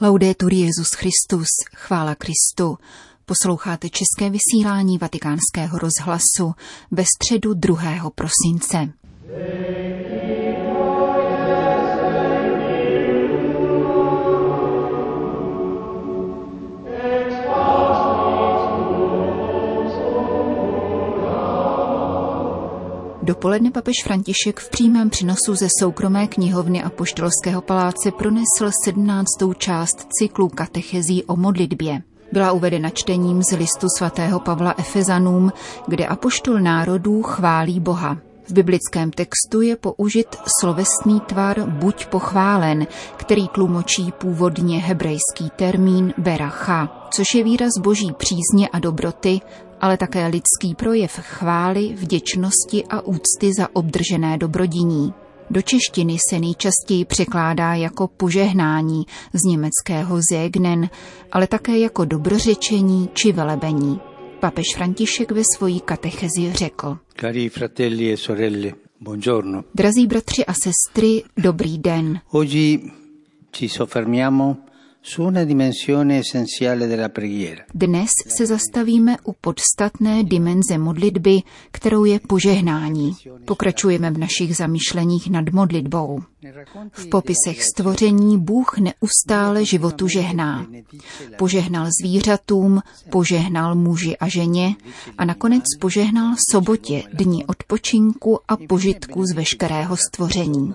Laudetur Jezus Christus, chvála Kristu. Posloucháte české vysílání Vatikánského rozhlasu ve středu 2. prosince. Dopoledne papež František v přímém přenosu ze soukromé knihovny a poštolského paláce pronesl 17. část cyklu katechezí o modlitbě. Byla uvedena čtením z listu svatého Pavla Efezanům, kde apoštol národů chválí Boha. V biblickém textu je použit slovesný tvar buď pochválen, který tlumočí původně hebrejský termín beracha, což je výraz boží přízně a dobroty, ale také lidský projev chvály, vděčnosti a úcty za obdržené dobrodiní. Do češtiny se nejčastěji překládá jako požehnání z německého segnen, ale také jako dobrořečení či velebení. Papež František ve svojí katechezi řekl. Cari fratelli e sorelle, buongiorno. Drazí bratři a sestry, dobrý den. Oggi ci soffermiamo Dnes se zastavíme u podstatné dimenze modlitby, kterou je požehnání. Pokračujeme v našich zamýšleních nad modlitbou. V popisech stvoření Bůh neustále životu žehná. Požehnal zvířatům, požehnal muži a ženě a nakonec požehnal sobotě, dni odpočinku a požitku z veškerého stvoření.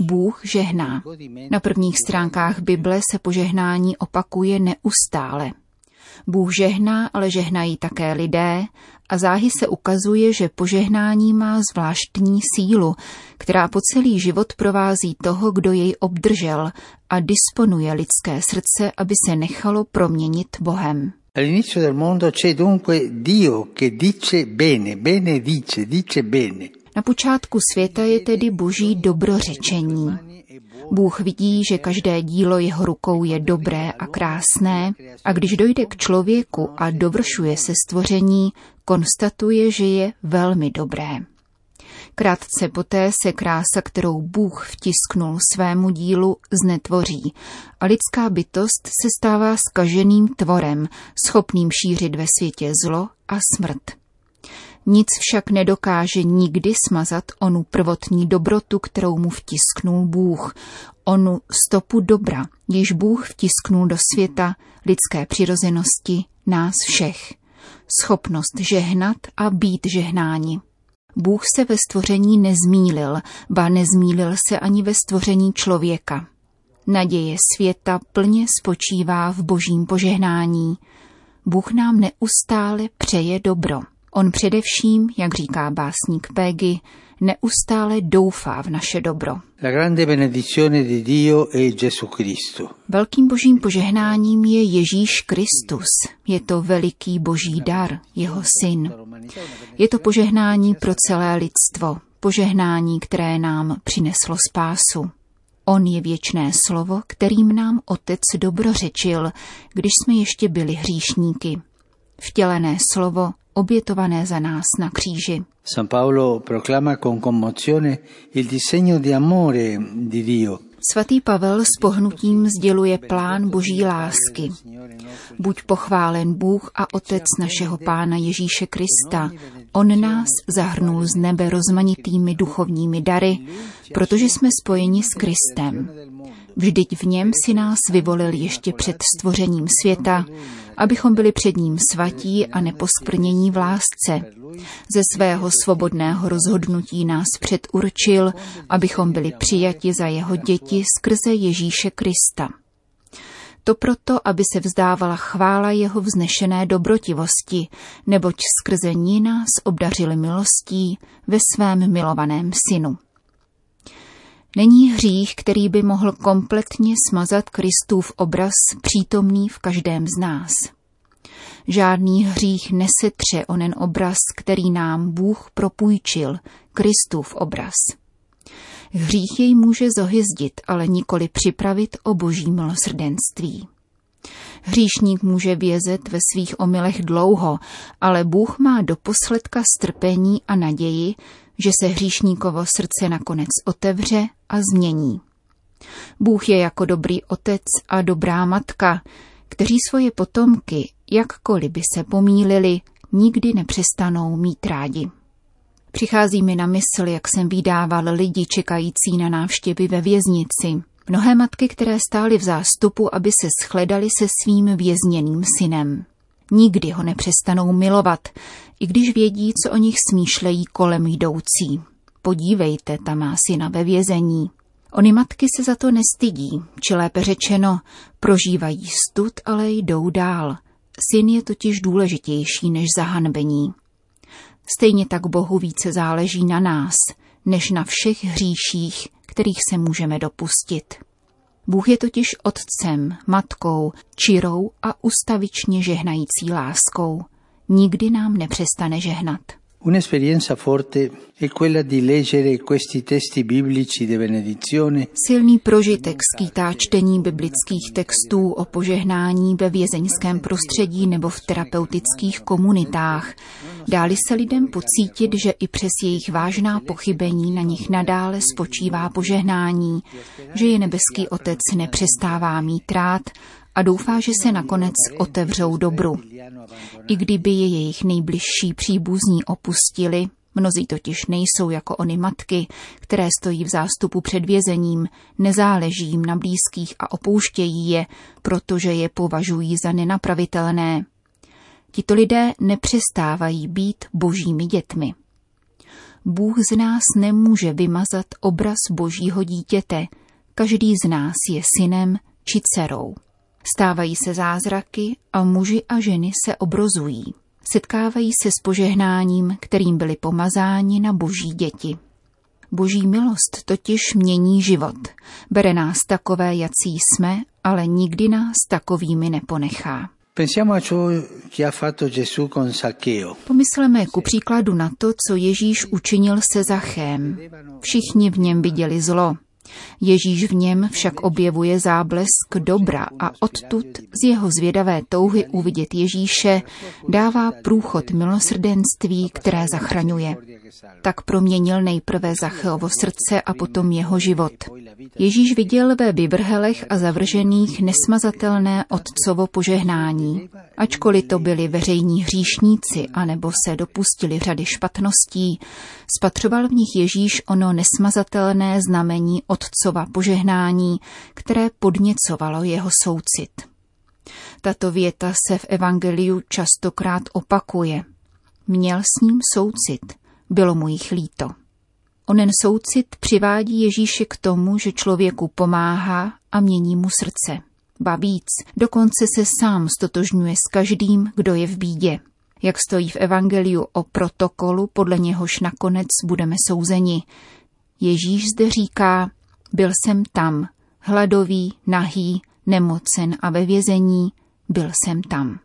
Bůh žehná. Na prvních stránkách Bible se požehnání opakuje neustále. Bůh žehná, ale žehnají také lidé a záhy se ukazuje, že požehnání má zvláštní sílu, která po celý život provází toho, kdo jej obdržel a disponuje lidské srdce, aby se nechalo proměnit Bohem. All'inizio del mondo c'è dunque Dio che dice bene, bene dice, dice bene. Na počátku světa je tedy boží dobrořečení. Bůh vidí, že každé dílo jeho rukou je dobré a krásné a když dojde k člověku a dovršuje se stvoření, konstatuje, že je velmi dobré. Krátce poté se krása, kterou Bůh vtisknul svému dílu, znetvoří a lidská bytost se stává skaženým tvorem, schopným šířit ve světě zlo a smrt. Nic však nedokáže nikdy smazat onu prvotní dobrotu, kterou mu vtisknul Bůh, onu stopu dobra, již Bůh vtisknul do světa lidské přirozenosti nás všech. Schopnost žehnat a být žehnáni. Bůh se ve stvoření nezmílil, ba nezmílil se ani ve stvoření člověka. Naděje světa plně spočívá v božím požehnání. Bůh nám neustále přeje dobro. On především, jak říká básník Peggy, neustále doufá v naše dobro. Velkým božím požehnáním je Ježíš Kristus. Je to veliký boží dar, jeho syn. Je to požehnání pro celé lidstvo, požehnání, které nám přineslo spásu. On je věčné slovo, kterým nám Otec dobrořečil, když jsme ještě byli hříšníky. Vtělené slovo, obětované za nás na kříži. San Paolo proclama con commozione il disegno di amore di Dio. Svatý Pavel s pohnutím sděluje plán boží lásky. Buď pochválen Bůh a Otec našeho Pána Ježíše Krista. On nás zahrnul z nebe rozmanitými duchovními dary, protože jsme spojeni s Kristem. Vždyť v něm si nás vyvolil ještě před stvořením světa, abychom byli před ním svatí a neposkvrnění v lásce. Ze svého svobodného rozhodnutí nás předurčil, abychom byli přijati za jeho děti skrze Ježíše Krista. To proto, aby se vzdávala chvála jeho vznešené dobrotivosti, neboť skrze ní nás obdařil milostí ve svém milovaném synu. Není hřích, který by mohl kompletně smazat Kristův obraz přítomný v každém z nás. Žádný hřích nesetře onen obraz, který nám Bůh propůjčil, Kristův obraz. Hřích jej může zohyzdit, ale nikoli připravit o boží milosrdenství. Hříšník může vězet ve svých omylech dlouho, ale Bůh má do posledka strpení a naději, že se hříšníkovo srdce nakonec otevře a změní. Bůh je jako dobrý otec a dobrá matka, kteří svoje potomky, jakkoliv by se pomílili, nikdy nepřestanou mít rádi. Přichází mi na mysl, jak jsem vydával lidi čekající na návštěvy ve věznici. Mnohé matky, které stály v zástupu, aby se shledali se svým vězněným synem. Nikdy ho nepřestanou milovat, i když vědí, co o nich smýšlejí kolem jdoucí. Podívejte, tam má syna ve vězení. Ony matky se za to nestydí, či lépe řečeno, prožívají stud, ale jdou dál. Syn je totiž důležitější než zahanbení. Stejně tak Bohu více záleží na nás, než na všech hříších, kterých se můžeme dopustit. Bůh je totiž otcem, matkou, čirou a ustavičně žehnající láskou. Nikdy nám nepřestane žehnat. Un'esperienza forte è quella di leggere questi testi biblici di benedizione. Silný prožitek skýtá čtení biblických textů o požehnání ve vězeňském prostředí nebo v terapeutických komunitách. Dáli se lidem pocítit, že i přes jejich vážná pochybení na nich nadále spočívá požehnání, že je nebeský otec nepřestává mít rád a doufá, že se nakonec otevřou dobru. I kdyby je jejich nejbližší příbuzní opustili, mnozí totiž nejsou jako ony matky, které stojí v zástupu před vězením, nezáleží jim na blízkých a opouštějí je, protože je považují za nenapravitelné. Tito lidé nepřestávají být božími dětmi. Bůh z nás nemůže vymazat obraz božího dítěte, každý z nás je synem či dcerou. Stávají se zázraky a muži a ženy se obrozují. Setkávají se s požehnáním, kterým byli pomazáni na boží děti. Boží milost totiž mění život. Bere nás takové, jací jsme, ale nikdy nás takovými neponechá. Pomysleme ku příkladu na to, co Ježíš učinil se Zachem. Všichni v něm viděli zlo. Ježíš v něm však objevuje záblesk dobra a odtud z jeho zvědavé touhy uvidět Ježíše dává průchod milosrdenství, které zachraňuje. Tak proměnil nejprve Zacheovo srdce a potom jeho život. Ježíš viděl ve vyvrhelech a zavržených nesmazatelné otcovo požehnání. Ačkoliv to byli veřejní hříšníci anebo se dopustili řady špatností, spatřoval v nich Ježíš ono nesmazatelné znamení otcova požehnání, které podněcovalo jeho soucit. Tato věta se v Evangeliu častokrát opakuje. Měl s ním soucit, bylo mu jich líto. Onen soucit přivádí Ježíše k tomu, že člověku pomáhá a mění mu srdce. Ba víc, dokonce se sám stotožňuje s každým, kdo je v bídě. Jak stojí v Evangeliu o protokolu, podle něhož nakonec budeme souzeni. Ježíš zde říká, byl jsem tam, hladový, nahý, nemocen a ve vězení, byl jsem tam.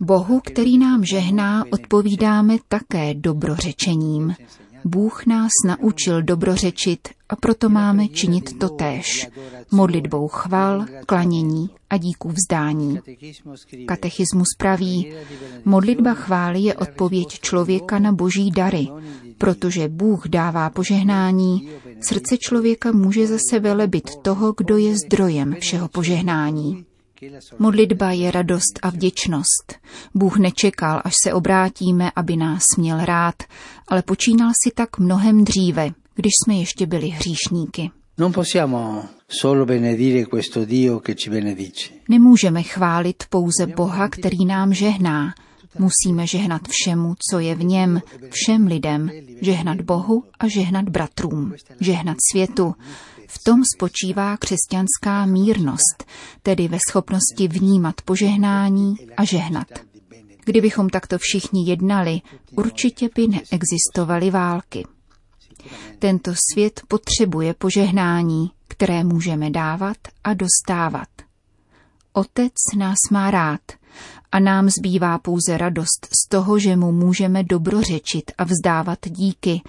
Bohu, který nám žehná, odpovídáme také dobrořečením. Bůh nás naučil dobrořečit a proto máme činit to též. Modlitbou chval, klanění a díků vzdání. Katechismus praví, modlitba chvály je odpověď člověka na boží dary. Protože Bůh dává požehnání, srdce člověka může zase velebit toho, kdo je zdrojem všeho požehnání. Modlitba je radost a vděčnost. Bůh nečekal, až se obrátíme, aby nás měl rád, ale počínal si tak mnohem dříve, když jsme ještě byli hříšníky. Nemůžeme chválit pouze Boha, který nám žehná. Musíme žehnat všemu, co je v něm, všem lidem, žehnat Bohu a žehnat bratrům, žehnat světu, v tom spočívá křesťanská mírnost, tedy ve schopnosti vnímat požehnání a žehnat. Kdybychom takto všichni jednali, určitě by neexistovaly války. Tento svět potřebuje požehnání, které můžeme dávat a dostávat. Otec nás má rád a nám zbývá pouze radost z toho, že mu můžeme dobrořečit a vzdávat díky,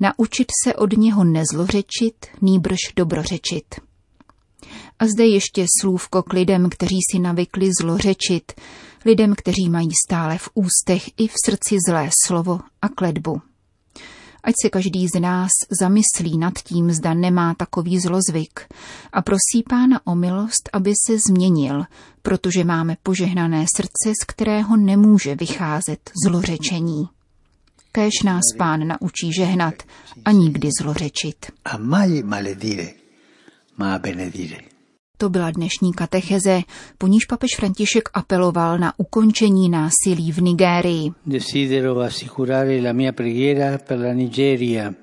Naučit se od něho nezlořečit, nýbrž dobrořečit. A zde ještě slůvko k lidem, kteří si navykli zlořečit, lidem, kteří mají stále v ústech i v srdci zlé slovo a kledbu. Ať se každý z nás zamyslí nad tím, zda nemá takový zlozvyk a prosí pána o milost, aby se změnil, protože máme požehnané srdce, z kterého nemůže vycházet zlořečení. Kéž nás pán naučí žehnat a nikdy zlořečit. A mai maledire, ma benedire. To byla dnešní katecheze, po níž papež František apeloval na ukončení násilí v Nigérii.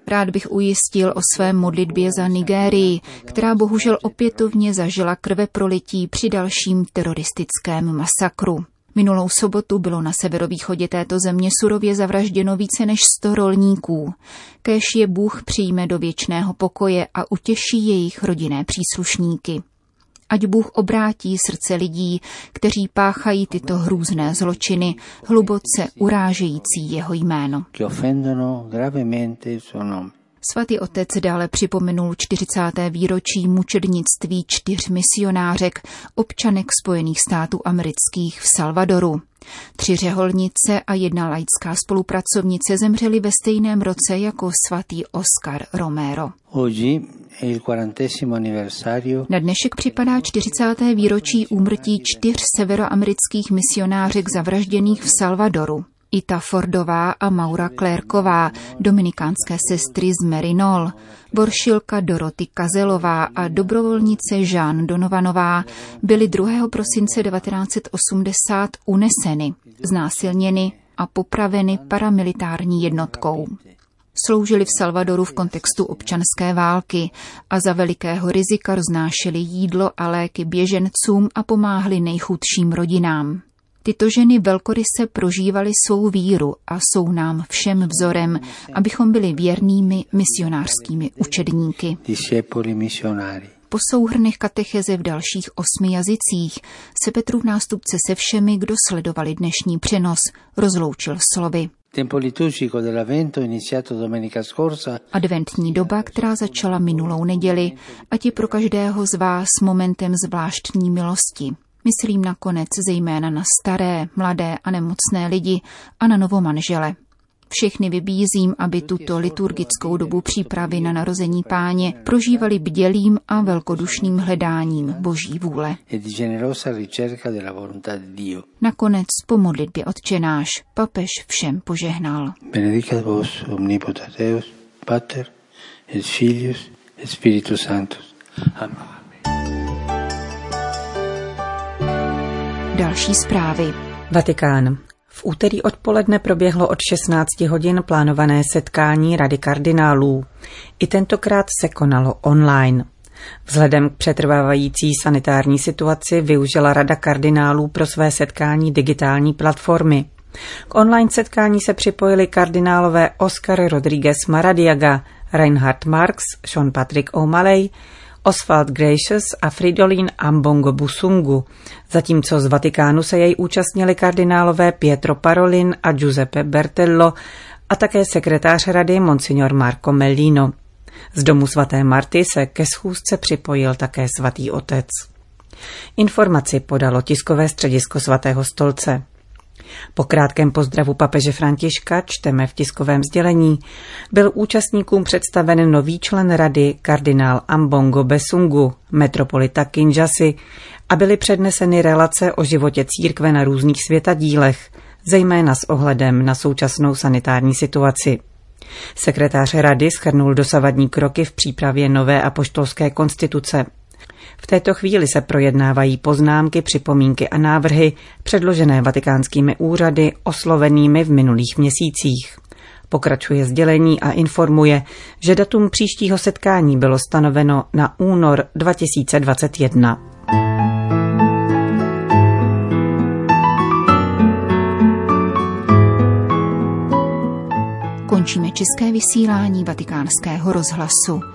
Rád bych ujistil o své modlitbě za Nigérii, která bohužel opětovně zažila krve prolití při dalším teroristickém masakru. Minulou sobotu bylo na severovýchodě této země surově zavražděno více než sto rolníků. Kéž je Bůh přijme do věčného pokoje a utěší jejich rodinné příslušníky. Ať Bůh obrátí srdce lidí, kteří páchají tyto hrůzné zločiny, hluboce urážející jeho jméno. Svatý otec dále připomenul 40. výročí mučednictví čtyř misionářek, občanek Spojených států amerických v Salvadoru. Tři řeholnice a jedna laická spolupracovnice zemřeli ve stejném roce jako svatý Oscar Romero. Na dnešek připadá 40. výročí úmrtí čtyř severoamerických misionářek zavražděných v Salvadoru. Ita Fordová a Maura Klérková, dominikánské sestry z Merinol, boršilka Doroty Kazelová a dobrovolnice Jean Donovanová byly 2. prosince 1980 uneseny, znásilněny a popraveny paramilitární jednotkou. Sloužili v Salvadoru v kontextu občanské války a za velikého rizika roznášeli jídlo a léky běžencům a pomáhli nejchudším rodinám. Tyto ženy velkoryse prožívaly svou víru a jsou nám všem vzorem, abychom byli věrnými misionářskými učedníky. Po souhrnech katecheze v dalších osmi jazycích se Petrův nástupce se všemi, kdo sledovali dnešní přenos, rozloučil slovy. Adventní doba, která začala minulou neděli, ať je pro každého z vás momentem zvláštní milosti. Myslím nakonec zejména na staré, mladé a nemocné lidi a na novomanžele. Všechny vybízím, aby tuto liturgickou dobu přípravy na narození páně prožívali bdělým a velkodušným hledáním Boží vůle. E nakonec po modlitbě odčenáš papež všem požehnal. Benedicat vos omnipotens Deus, Pater, et Filius, et Spiritus Sanctus. Amen. Další zprávy. Vatikán. V úterý odpoledne proběhlo od 16 hodin plánované setkání Rady kardinálů. I tentokrát se konalo online. Vzhledem k přetrvávající sanitární situaci využila Rada kardinálů pro své setkání digitální platformy. K online setkání se připojili kardinálové Oscar Rodriguez Maradiaga, Reinhard Marx, Sean Patrick O'Malley, Oswald Gracious a Fridolin Ambongo Busungu, zatímco z Vatikánu se jej účastnili kardinálové Pietro Parolin a Giuseppe Bertello a také sekretář rady Monsignor Marco Mellino. Z domu svaté Marty se ke schůzce připojil také svatý otec. Informaci podalo tiskové středisko svatého stolce. Po krátkém pozdravu papeže Františka čteme v tiskovém sdělení. Byl účastníkům představen nový člen rady kardinál Ambongo Besungu, metropolita Kinjasi, a byly předneseny relace o životě církve na různých světadílech, zejména s ohledem na současnou sanitární situaci. Sekretář rady schrnul dosavadní kroky v přípravě nové apoštolské konstituce. V této chvíli se projednávají poznámky, připomínky a návrhy předložené vatikánskými úřady oslovenými v minulých měsících. Pokračuje sdělení a informuje, že datum příštího setkání bylo stanoveno na únor 2021. Končíme české vysílání vatikánského rozhlasu.